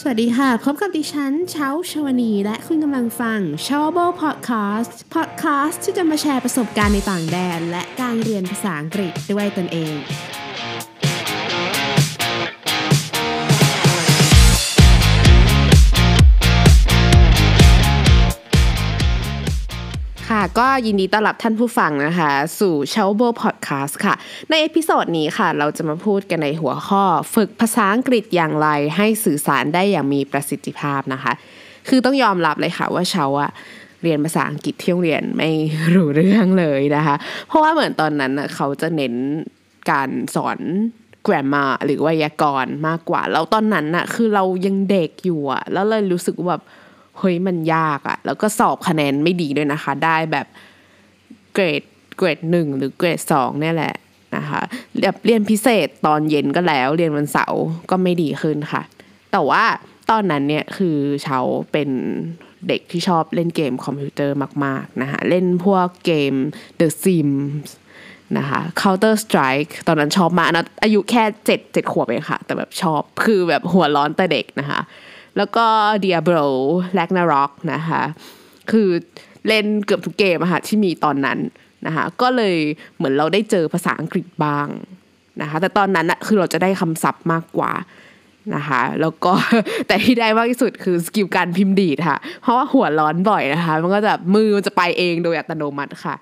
สวัสดีค่ะ พบกับดิฉันเช้าชวนี และคุณกำลังฟัง s h o w b o Podcast Podcast ที่จะมาแชร์ประสบการณ์ในต่างแดน และการเรียนภาษาอังกฤษด้วยตนเองค่ะก็ยินดีต้อนรับท่านผู้ฟังนะคะ สู่ s h o w b o Podcast ค่ะ ใน episode นี้ค่ะ เราจะมาพูดกันในหัวข้อ ฝึกภาษาอังกฤษอย่างไรให้สื่อสารได้อย่างมีประสิทธิภาพนะคะ คือต้องยอมรับเลยค่ะว่าเชาอะเรียนภาษาอังกฤษที่โรงเรียนไม่รู้เรื่องเลยนะคะ เพราะว่าเหมือนตอนนั้นเขาจะเน้นการสอน grammar หรือไวยากรณ์มากกว่า แล้วตอนนั้นน่ะคือเรายังเด็กอยู่อะแล้วเลยรู้สึกว่าแบบเฮ้ยมันยากอะแล้วก็สอบคะแนนไม่ดีด้วยนะคะ ได้แบบเกรด เกรดหนึ่งหรือเกรดสองเนี่ยแหละนะคะแบบเรียนพิเศษตอนเย็นก็แล้วเรียนวันเสาร์ก็ไม่ดีขึ้นค่ะ แต่ว่าตอนนั้นเนี่ยคือเชาเป็นเด็กที่ชอบเล่นเกมคอมพิวเตอร์มากๆนะคะเล่นพวกเกม The Sims นะคะ Counter Strike ตอนนั้นชอบมากนะอายุแค่เจ็ดเจ็ดขวบเองค่ะ แต่แบบชอบคือแบบหัวร้อนแต่เด็กนะคะ แล้วก็ Diablo Ragnarok นะคะ คือเล่นเกือบทุกเกมอะค่ะที่มีตอนนั้น นะคะก็เลยเหมือนเราได้เจอภาษาอังกฤษบ้างนะคะแต่ตอนนั้นอะคือเราจะได้คำศัพท์มากกว่านะคะแล้วก็แต่ที่ได้มากที่สุดคือสกิลการพิมพ์ดีดค่ะ เพราะว่าหัวร้อนบ่อยนะคะ มันก็จะมือมันจะไปเองโดยอัตโนมัติค่ะ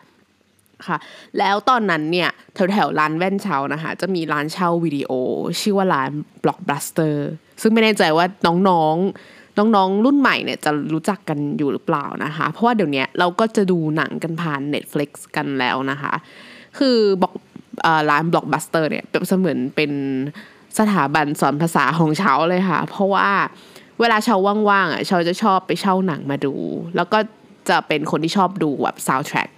ค่ะ แล้วตอนนั้นเนี่ยแถวแถวๆร้านแว่นเช่านะคะ จะมีร้านเช่าวิดีโอ ชื่อว่าร้าน Blockbuster ซึ่งไม่แน่ใจว่าน้องๆ น้องๆ รุ่นใหม่เนี่ยจะรู้จักกันอยู่หรือเปล่านะคะ เพราะว่าเดี๋ยวนี้เราก็จะดูหนังกันผ่าน Netflix กันแล้วนะคะ คือบอกเอ่อร้าน Blockbuster เนี่ยเปรียบเสมือนเป็นสถาบันสอนภาษาของเช้าเลยค่ะ เพราะว่าเวลาเช้าว่างๆอะเช้าจะชอบไปเช่าหนังมาดู แล้วก็จะเป็นคนที่ชอบดูแบบ soundtrack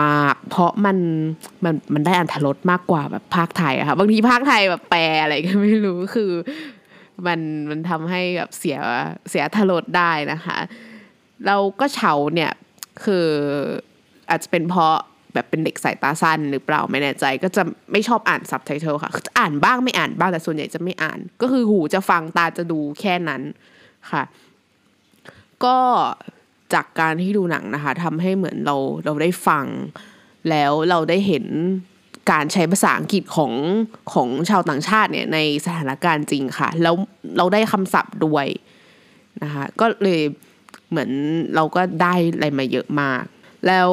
มาก เพราะมันมันมันได้อันธรสมากกว่าแบบภาคไทยอะค่ะ บางทีภาคไทยแบบแปลอะไรก็ไม่รู้คือ มันมันทำให้แบบเสียเสียอรรถรสได้นะคะเราก็เฉาเนี่ยคืออาจจะเป็นเพราะแบบเป็นเด็กสายตาสั้นหรือเปล่าไม่แน่ใจก็จะไม่ชอบอ่านซับไตเติลค่ะอ่านบ้างไม่อ่านบ้างแต่ส่วนใหญ่จะไม่อ่าน ก็คือหูจะฟังตาจะดูแค่นั้นค่ะ ก็จากการที่ดูหนังนะคะทำให้เหมือนเราเราได้ฟัง แล้วเราได้เห็น การใช้ภาษาอังกฤษของของชาวต่างชาติเนี่ยในสถานการณ์จริงค่ะ แล้วเราได้คำศัพท์ด้วยนะคะก็เลยเหมือนเราก็ได้อะไรมาเยอะมาก แล้ว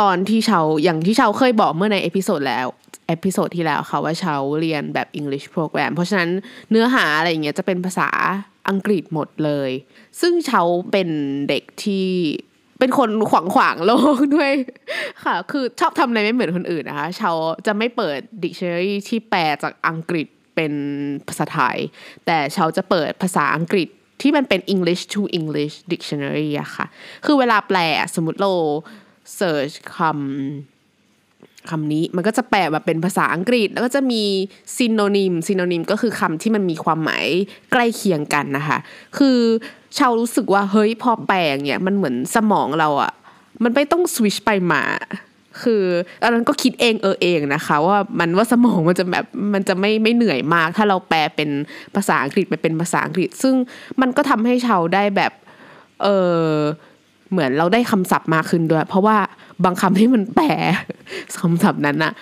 ตอนที่ชาวอย่างที่ชาวเคยบอกเมื่อใน episode แล้ว episode ที่แล้วค่ะว่าชาวเรียนแบบ English Program เพราะฉะนั้นเนื้อหาอะไรอย่างเงี้ยจะเป็นภาษาอังกฤษหมดเลย ซึ่งชาวเป็นเด็กที่ เป็นคนขวางขวางๆโลกด้วยค่ะ คือชอบทำอะไรไม่เหมือนคนอื่นนะคะ ชาวจะไม่เปิด dictionary ที่แปลจากอังกฤษเป็นภาษาไทย แต่ชาวจะเปิดภาษาอังกฤษที่มันเป็น English to English dictionary อะค่ะ คือเวลาแปลสมมติเรา search คำ คำนี้ มันก็จะแปลแบบเป็นภาษาอังกฤษ แล้วก็จะมีซินโนนิมซินโนนิมก็คือคำที่มันมีความหมายใกล้เคียงกันนะคะ คือชาวรู้สึกว่าเฮ้ยพอแปลงเนี่ยมันเหมือนสมองเราอะมันไม่ต้องสวิชไปมาคือตอนนั้นก็คิดเองเออเองนะคะ ว่ามันว่าสมองมันจะแบบมันจะไม่ไม่เหนื่อยมาก ถ้าเราแปลเป็นภาษาอังกฤษไปเป็นภาษาอังกฤษ ซึ่งมันก็ทำให้ชาวได้แบบเออ เหมือนเราได้คำศัพท์มากขึ้นด้วย เพราะว่าบางคำที่มันแปลคำศัพท์นั้นอะ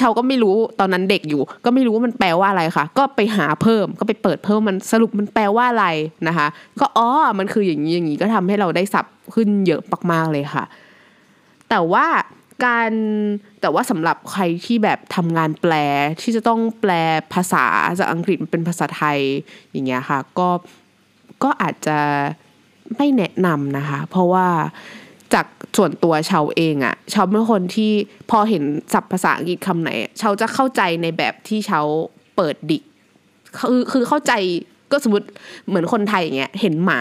ชาวก็ไม่รู้ตอนนั้นเด็กอยู่ ก็ไม่รู้ว่ามันแปลว่าอะไรค่ะ ก็ไปหาเพิ่มก็ไปเปิดเพิ่มมันสรุปมันแปลว่าอะไรนะคะ ก็อ๋อมันคืออย่างนี้อย่างนี้ก็ทำให้เราได้ศัพท์ขึ้นเยอะมากๆเลยค่ะ แต่ว่าการแต่ว่าสำหรับใครที่แบบทำงานแปลที่จะต้องแปลภาษาจากอังกฤษเป็นภาษาไทยอย่างเงี้ยค่ะ ก็ก็อาจจะ ไม่แนะนำนะคะ เพราะว่าจากส่วนตัวชาวเองอะชาวเป็นคนที่พอเห็นศัพท์ภาษาอังกฤษคำไหนชาวจะเข้าใจในแบบที่ชาวเปิดดิกคือคือเข้าใจก็สมมติเหมือนคนไทยอย่างเงี้ยเห็นหมา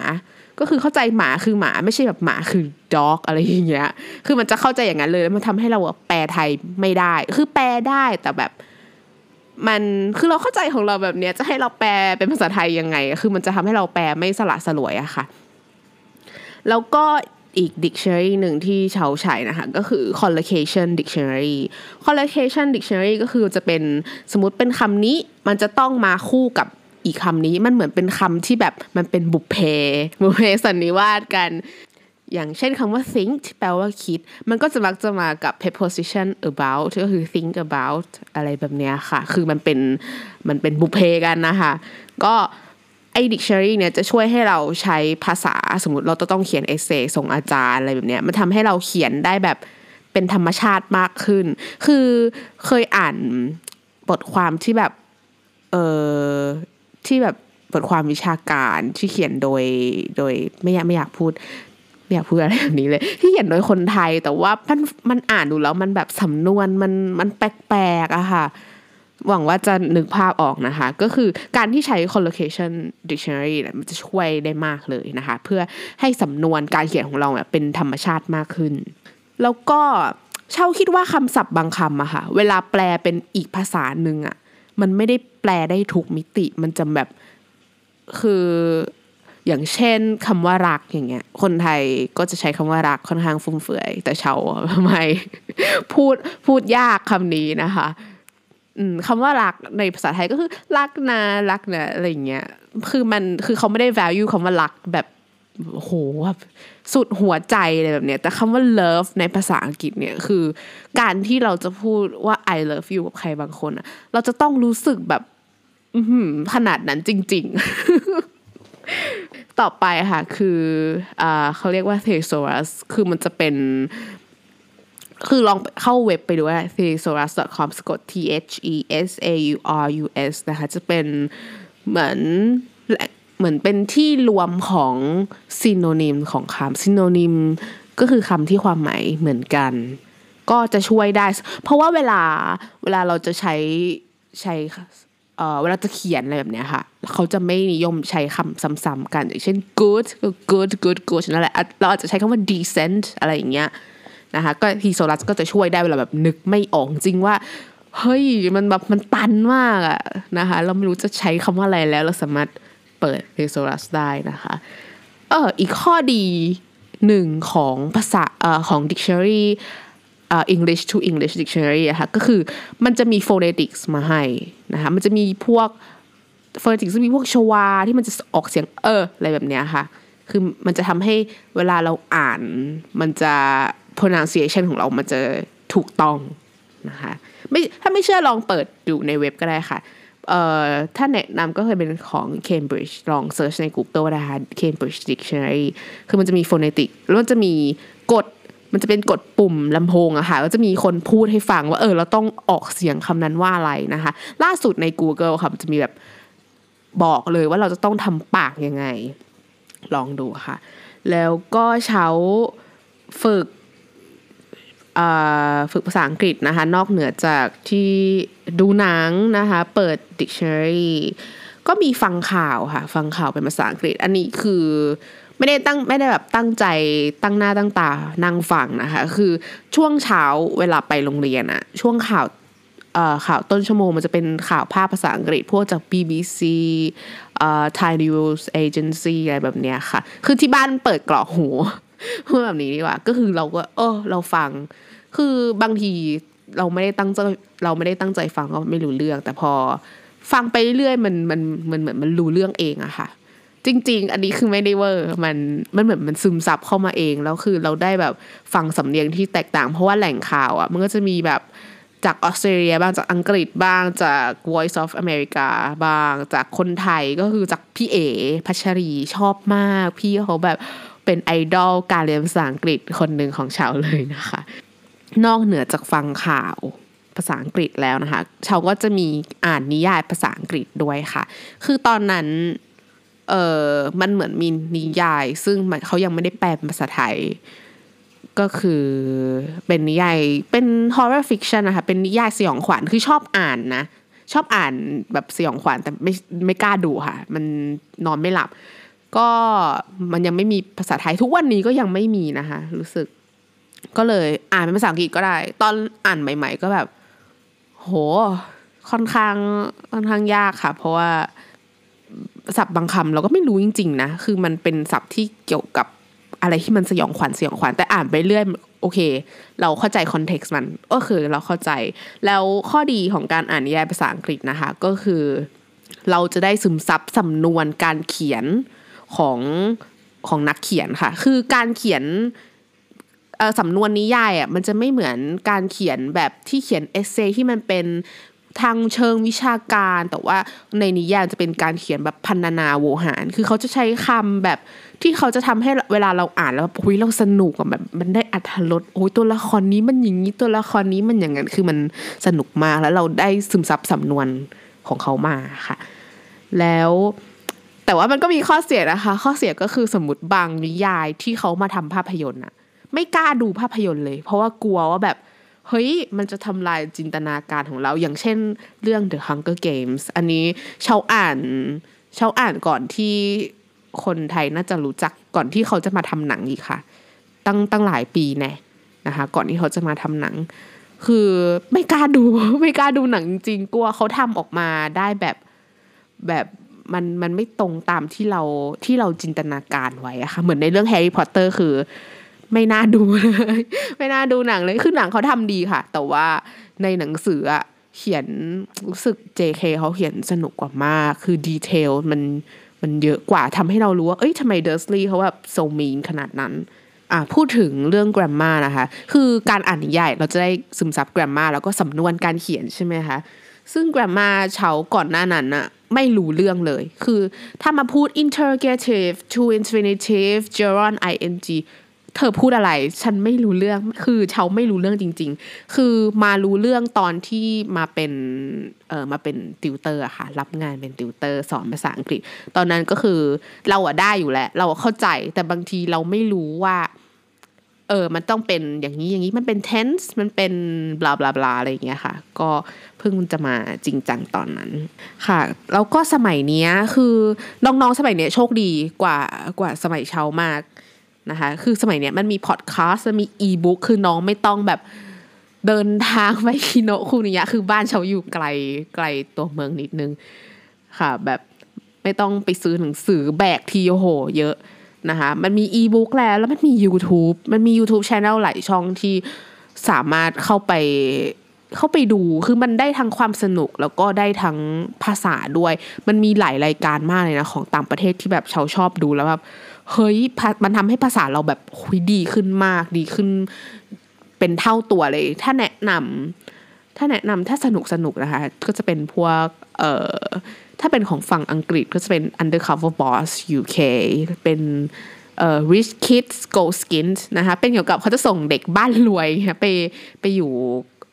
ก็คือเข้าใจหมาคือหมาไม่ใช่แบบหมาคือ dog อะไรอย่างเงี้ย คือมันจะเข้าใจอย่างนั้นเลยแล้วมันทำให้เราแปลไทยไม่ได้ คือแปลได้แต่แบบ มันคือเราเข้าใจของเราแบบเนี้ยจะให้เราแปลเป็นภาษาไทยยังไง คือมันจะทำให้เราแปลไม่สละสลวยอะค่ะ แล้วก็อีก dictionary หนึ่งที่เชาใช้นะคะ ก็คือ collocation dictionary collocation dictionary ก็คือจะเป็นสมมติเป็นคำนี้มันจะต้องมาคู่กับอีกคำนี้มันเหมือนเป็นคำที่แบบมันเป็นบุพเพบุพเพสันนิวาสกัน อย่างเช่นคำว่า think ที่แปลว่าคิด มันก็จะมักจะมากับ preposition about ก็คือ think about อะไรแบบเนี้ยค่ะ คือมันเป็นมันเป็นบุพเพกันนะคะ ก็ ไอ้ dictionary เนี่ยจะช่วยให้เราใช้ภาษาสมมติเราต้องเขียนเอเซส่งอาจารย์อะไรแบบเนี้ยมันทำให้เราเขียนได้แบบเป็นธรรมชาติมากขึ้น คือเคยอ่านบทความที่แบบเออที่แบบบทความวิชาการที่เขียนโดยโดยไม่อยากไม่อยากพูดไม่อยากพูดอะไรแบบนี้เลย ที่เขียนโดยคนไทยแต่ว่ามันมันอ่านดูแล้วมันแบบสำนวนมันมันแปลกๆอะค่ะ หวังว่าจะนึกภาพออกนะคะ ก็คือการที่ใช้ collocation dictionary มันจะช่วยได้มากเลยนะคะ เพื่อให้สำนวนการเขียนของเราเป็นธรรมชาติมากขึ้น แล้วก็เช่าคิดว่าคำศัพท์บางคำอะค่ะ เวลาแปลเป็นอีกภาษาหนึ่งอะมันไม่ได้แปลได้ทุกมิติ มันจะแบบคืออย่างเช่นคำว่ารักอย่างเงี้ย คนไทยก็จะใช้คำว่ารักค่อนข้างฟุ่มเฟือย แต่ชาวไมพูดพูดยากคำนี้นะคะ คำว่ารักในภาษาไทยก็คือ รักนะรักนะอะไรเงี้ยคือมันคือเขาไม่ได้ value คำว่ารักแบบโหแบบสุดหัวใจอะไรแบบเนี้ย แต่คำว่า love ในภาษาอังกฤษเนี่ยคือ การที่เราจะพูดว่า I love you กับใครบางคนอะเราจะต้องรู้สึกแบบขนาดนั้นจริง ๆ ต่อไปค่ะ คืออเขาเรียกว่า thesaurus คือมันจะเป็น คือลองเข้าเว็บไปดูว่า thesaurus.com สกด t h e s a u r u s นะคะ จะเป็นเหมือนเหมือนเป็นที่รวมของซีโนนิมของคำซีโนนิมก็คือคำที่ความหมายเหมือนกัน ก็จะช่วยได้ เพราะว่าเวลาเวลาเราจะใช้ใช้เอ่อเวลาจะเขียนอะไรแบบเนี้ยค่ะ เขาจะไม่นิยมใช้คำซ้ำๆกัน อย่างเช่น good good good good นั่นแหละเราอาจจะใช้คำว่า decent อะไรอย่างเงี้ย นะคะก็ทีโซลัสก็จะช่วยได้เวลาแบบนึกไม่ออกจริงว่าเฮ้ยมันแบบมันตันมากอะนะคะเราไม่รู้จะใช้คำว่าอะไรแล้วเราสามารถเปิด Thesaurus ได้นะคะเอออีกข้อดีหนึ่งของภาษาเอ่อของ dictionary เอ่อ English to English dictionary อะค่ะก็คือมันจะมี phonetics มาให้นะคะมันจะมีพวก phonetics จะมีพวกชวาที่มันจะออกเสียงเอออะไรแบบเนี้ยค่ะคือมันจะทำให้เวลาเราอ่านมันจะ pronunciation ของเรามันจะถูกต้องนะคะไม่ถ้าไม่เชื่อลองเปิดดูในเว็บก็ได้ค่ะเอ่อถ้าแนะนำก็เคยเป็นของ Cambridge ลองเซิร์ชใน Google นะคะ Cambridge Dictionary คือมันจะมี phonetic แล้วมันจะมีกฎมันจะเป็นกฎปุ่มลำโพงอะค่ะก็จะมีคนพูดให้ฟังว่าเออเราต้องออกเสียงคำนั้นว่าอะไรนะคะ ล่าสุดใน Google ค่ะมันจะมีแบบบอกเลยว่าเราจะต้องทำปากยังไง ลองดูค่ะ แล้วก็เช้าฝึก ฝึกภาษาอังกฤษนะคะ นอกเหนือจากที่ดูหนังนะคะ เปิด dictionary ก็มีฟังข่าวค่ะ ฟังข่าวเป็นภาษาอังกฤษ อันนี้คือไม่ได้ตั้งไม่ได้แบบตั้งใจตั้งหน้าตั้งตานั่งฟังนะคะ คือช่วงเช้าเวลาไปโรงเรียนอะช่วงข่าวข่าวต้นชั่วโมงมันจะเป็นข่าวภาพภาษาอังกฤษ พวกจาก BBC Thai News Agency อะไรแบบเนี้ยค่ะ คือที่บ้านเปิดกรอกหูพูดแบบนี้ดีกว่า ก็คือเราก็เออเราฟัง คือบางทีเราไม่ได้ตั้งใจเราไม่ได้ตั้งใจฟังก็ไม่รู้เรื่อง แต่พอฟังไปเรื่อยมันมันมันเหมือนมันรู้เรื่องเองอะค่ะ จริง ๆ อันนี้คือไม่ได้เวอร์มันมันเหมือนมันซึมซับเข้ามาเองแล้วคือเราได้แบบฟังสำเนียงที่แตกต่าง เพราะว่าแหล่งข่าวอะมันก็จะมีแบบจากออสเตรเลียบ้างจากอังกฤษบ้างจาก Voice of America บ้างจากคนไทยก็คือจากพี่เอ๋พัชรีชอบมาก พี่เขาแบบเป็นไอดอลการเรียนภาษาอังกฤษคนหนึ่งของชาวเลยนะคะ นอกเหนือจากฟังข่าวภาษาอังกฤษแล้วนะคะชาวก็จะมีอ่านนิยายภาษาอังกฤษด้วยค่ะ คือตอนนั้นเออมันเหมือนมีนิยาย ซึ่งเขายังไม่ได้แปลเป็นภาษาไทย ก็คือเป็นนิยายเป็น horror fiction นะคะเป็นนิยายสยองขวัญคือชอบอ่านนะ ชอบอ่านแบบสยองขวัญแต่ไม่ไม่กล้าดูค่ะ มันนอนไม่หลับ ก็มันยังไม่มีภาษาไทยทุกวันนี้ก็ยังไม่มีนะคะ รู้สึก ก็เลยอ่านเป็นภาษาอังกฤษก็ได้ ตอนอ่านใหม่ ๆ ก็แบบ โห ค่อนข้างค่อนข้างยากค่ะ เพราะว่าศัพท์บางคำเราก็ไม่รู้จริง ๆ นะ คือมันเป็นศัพท์ที่เกี่ยวกับอะไรที่มันสยองขวัญสยองขวัญแต่อ่านไปเรื่อยโอเค เราเข้าใจคอนเท็กซ์มันก็คือเราเข้าใจ แล้วข้อดีของการอ่านนิยายภาษาอังกฤษนะคะ ก็คือ เราจะได้ซึมซับสำนวนการเขียนของของนักเขียนค่ะ คือการเขียน สำนวนนิยายอะมันจะไม่เหมือนการเขียนแบบที่เขียนเอเซที่มันเป็นทางเชิงวิชาการ แต่ว่าในนิยายจะเป็นการเขียนแบบพันนาโวหาร คือเขาจะใช้คำแบบที่เขาจะทำให้เวลาเราอ่านแล้วโอ้ยเราสนุกแบบมันได้อัธรสโอ้ยตัวละครนี้มันอย่างนี้ตัวละครนี้มันอย่างนั้นคือมันสนุกมากแล้วเราได้ซึมซับสำนวนของเขามาค่ะ แล้วแต่ว่ามันก็มีข้อเสียนะคะ ข้อเสียก็คือสมมติบางนิยายที่เขามาทำภาพยนตร์อะ ไม่กล้าดูภาพยนตร์เลย เพราะว่ากลัวว่าแบบเฮ้ยมันจะทำลายจินตนาการของเรา อย่างเช่นเรื่อง The Hunger Games อันนี้เชาอ่านเชาอ่านก่อนที่คนไทยน่าจะรู้จักก่อนที่เขาจะมาทำหนังอีกค่ะ ตั้งตั้งหลายปีแน่นะคะ ก่อนที่เขาจะมาทำหนัง คือไม่กล้าดูไม่กล้าดูหนังจริงกลัวเขาทำออกมาได้แบบแบบมันมันไม่ตรงตามที่เราที่เราจินตนาการไว้อะค่ะ เหมือนในเรื่องแฮร์รี่พอตเตอร์คือ ไม่น่าดูเลย ไม่น่าดูหนังเลย คือหนังเขาทำดีค่ะ แต่ว่าในหนังสืออะเขียนรู้สึก JK เขาเขียนสนุกกว่ามาก คือ detail มันมันเยอะกว่าทำให้เรารู้ว่า เอ้ยทำไมเดอร์สลีย์เขาแบบ so mean ขนาดนั้น อ่าพูดถึงเรื่อง grammar นะคะ คือการอ่านนิยายเราจะได้ซึมซับ grammar แล้วก็สำนวนการเขียนใช่ไหมคะ ซึ่ง grammar ชาวก่อนหน้านั้นอะไม่รู้เรื่องเลย คือถ้ามาพูด interrogative to infinitive gerund ing เธอพูดอะไร ฉันไม่รู้เรื่อง คือเชาไม่รู้เรื่องจริง ๆ คือมารู้เรื่องตอนที่มาเป็น เออมาเป็นติวเตอร์ค่ะ รับงานเป็นติวเตอร์ สอนภาษาอังกฤษ ตอนนั้นก็คือเราอะได้อยู่แล้ว เราเข้าใจ แต่บางทีเราไม่รู้ว่า เออ มันต้องเป็นอย่างนี้ อย่างนี้ มันเป็น tense มันเป็นบลาบลาบลาอะไรอย่างเงี้ยค่ะ ก็เพิ่งจะมาจริงจังตอนนั้น ค่ะ แล้วก็สมัยเนี้ย คือน้องๆสมัยเนี้ยโชคดีกว่ากว่าสมัยเชามาก นะคะคือสมัยเนี้ยมันมีพอดแคสต์มีอีบุ๊กคือน้องไม่ต้องแบบเดินทางไปคิโนคุนิยะคือบ้านเขาอยู่ไกลไกลตัวเมืองนิดนึงค่ะ แบบไม่ต้องไปซื้อหนังสือแบกทีโอโห เยอะนะคะมันมีอีบุ๊กแล้วแล้วมันมี YouTube มันมี YouTube c h anel หลายช่องที่สามารถเข้าไปเข้าไปดูคือมันได้ทั้งความสนุกแล้วก็ได้ทั้งภาษาด้วย มันมีหลายรายการมากเลยนะของต่างประเทศที่แบบชาวชอบดูแล้วแบบ เฮ้ยมันทำให้ภาษาเราแบบคุยดีขึ้นมากดีขึ้น เป็นเท่าตัวเลย ถ้าแนะนำถ้าแนะนำถ้าสนุกสนุกนะคะ ก็จะเป็นพวกเอ่อถ้าเป็นของฝั่งอังกฤษก็จะเป็น Undercover Boss UK เป็นเอ่อ Rich Kids Go Skins นะคะเป็นเกี่ยวกับเขาจะส่งเด็กบ้านรวยไปไปอยู่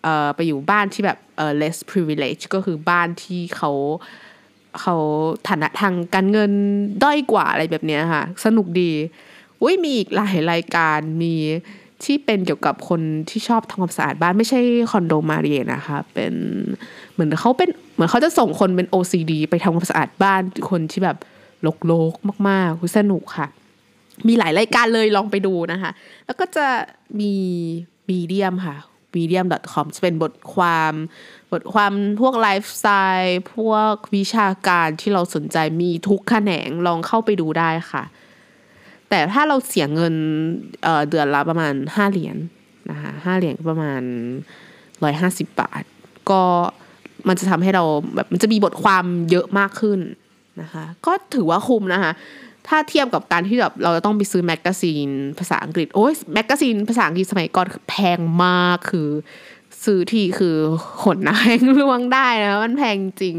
เอ่อไปอยู่บ้านที่แบบเอ่อ less privilege ก็คือบ้านที่เขาเเขาฐานะทางการเงินด้อยกว่าอะไรแบบนี้ค่ะ สนุกดีอุ้ยมีอีกหลายรายการมีที่เป็นเกี่ยวกับคนที่ชอบทำความสะอาดบ้านไม่ใช่คอนโดมาเรียนะคะ เป็นเหมือนเขาเป็นเหมือนเขาจะส่งคนเป็น OCD ไปทำความสะอาดบ้านคนที่แบบโลกๆมากๆสนุกค่ะ มีหลายรายการเลยลองไปดูนะคะ แล้วก็จะมีมีเดียมค่ะ medium.com จะเป็นบทความบทความพวกไลฟ์สไตล์พวกวิชาการที่เราสนใจมีทุกแขนงลองเข้าไปดูได้ค่ะ แต่ถ้าเราเสียเงินเเดือนละประมาณห้าเหรียญนะคะห้าเหรียญประมาณร้อยห้าสิบบาท ก็มันจะทำให้เราแบบมันจะมีบทความเยอะมากขึ้นนะคะ ก็ถือว่าคุ้มนะคะ ถ้าเทียบกับการที่แบบเราจะต้องไปซื้อ magazine ภาษาอังกฤษโอ้ย magazine ภาษาอังกฤษสมัยก่อนแพงมากคือ ซื้อทีคือขนหน้าแข้งร่วงได้นะมันแพงจริง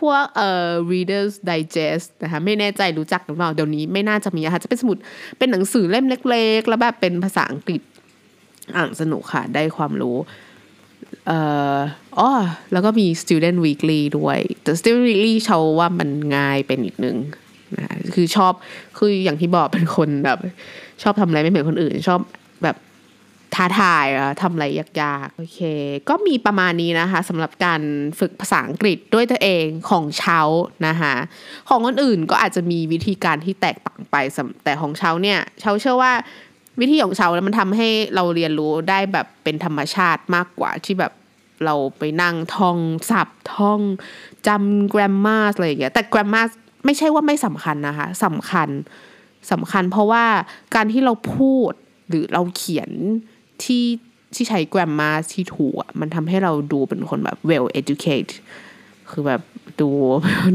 พวกเอ่อ Reader's Digest นะคะไม่แน่ใจรู้จักหรือเปล่าเดี๋ยวนี้ไม่น่าจะมีนะคะจะเป็นสมุดเป็นหนังสือเล่มเล็ก ๆ แล้วแบบเป็นภาษาอังกฤษอ่านสนุกค่ะ ได้ความรู้เอ่ออ๋อแล้วก็มี Student Weekly ด้วยแต่ Student Weekly เชาว่ามันง่ายเป็นอีกนึง นะคือชอบคืออย่างที่บอกเป็นคนแบบ ชอบทำอะไรไม่เหมือนคนอื่น ชอบแบบท้าทายอะทำอะไรยากๆ โอเค ก็มีประมาณนี้นะคะสำหรับการฝึกภาษาอังกฤษด้วยตัวเองของเช้านะคะของคนอื่นก็อาจจะมีวิธีการที่แตกต่างไป แต่ของเช้าเนี่ยเช้าเชื่อว่าวิธีของเช้าแล้วมันทำให้เราเรียนรู้ได้แบบเป็นธรรมชาติมากกว่าที่แบบเราไปนั่งท่องศัพท์ท่องจำ grammar อะไรอย่างเงี้ยแต่ grammar ไม่ใช่ว่าไม่สำคัญนะคะสำคัญสำคัญเพราะว่าการที่เราพูดหรือเราเขียนที่ที่ใช้ grammar ที่ถูกมันทำให้เราดูเป็นคนแบบ well educated คือแบบดู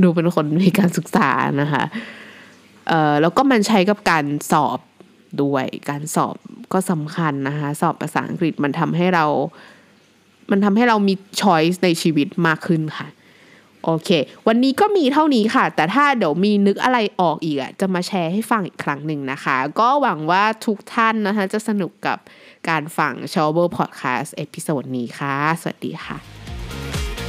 ดูเป็นคนมีการศึกษานะคะเอ่อแล้วก็มันใช้กับการสอบด้วยการสอบก็สำคัญนะคะสอบภาษาอังกฤษมันทำให้เรา มันทำให้เรามี choice ในชีวิตมากขึ้นค่ะ โอเค วันนี้ก็มีเท่านี้ค่ะ แต่ถ้าเดี๋ยวมีนึกอะไรออกอีกอะจะมาแชร์ให้ฟังอีกครั้งหนึ่งนะคะ ก็หวังว่าทุกท่านนะคะ จะสนุกกับการฟัง s h o w b l e Podcast episode นี้ค่ะ สวัสดีค่ะ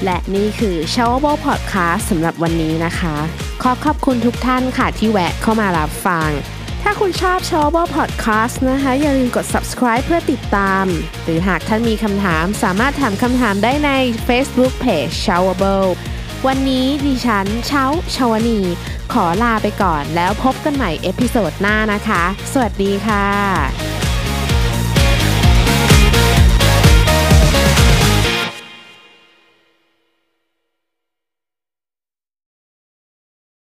และนี่คือ s h o w b l e Podcast สำหรับวันนี้นะคะ ขอขอบคุณทุกท่านค่ะที่แวะเข้ามารับฟังถ้าคุณชอบ s h o w b l e Podcast นะคะ อย่าลืมกด subscribe เพื่อติดตาม หรือหากท่านมีคำถามสามารถถามคำถามได้ใน Facebook Page s h o w b l e วันนี้ดิฉันเช้าชาวนี ขอลาไปก่อนแล้วพบกันใหม่เอพิโซดหน้านะคะ สวัสดีค่ะ